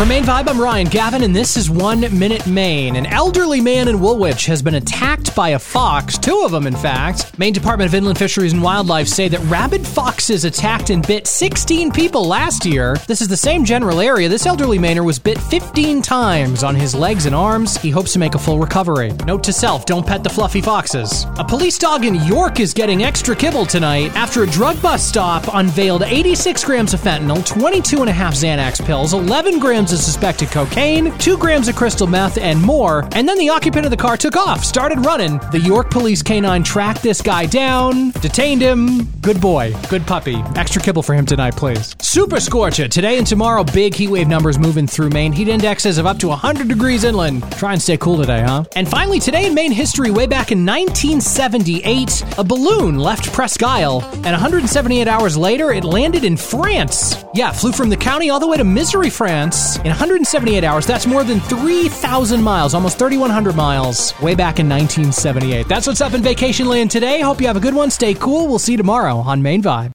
For Maine Vibe, I'm Ryan Gavin, and this is One Minute Maine. An elderly man in Woolwich has been attacked by a fox, two of them, in fact. Maine Department of Inland Fisheries and Wildlife say that rabid foxes attacked and bit 16 people last year. This is the same general area. This elderly Mainer was bit 15 times on his legs and arms. He hopes to make a full recovery. Note to self don't pet the fluffy foxes. A police dog in York is getting extra kibble tonight after a drug bust stop unveiled 86 grams of fentanyl, 22 and a half Xanax pills, 11 grams of suspected cocaine, 2 grams of crystal meth, and more. And then the occupant of the car took off, started running. The York police canine tracked this guy down, detained him. Good boy, good puppy. Extra kibble for him tonight, please. Super Scorcher. Today and tomorrow, big heat wave numbers moving through Maine. Heat indexes of up to 100 degrees inland. Try and stay cool today, huh? And finally, today in Maine history, way back in 1978, a balloon left Presque Isle, and 178 hours later, it landed in France. Yeah, flew from the county all the way to Miserey, France. In 178 hours, that's more than 3,000 miles, almost 3,100 miles, way back in 1978. That's what's up in Vacation Land today. Hope you have a good one. Stay cool. We'll see you tomorrow on Maine Vibe.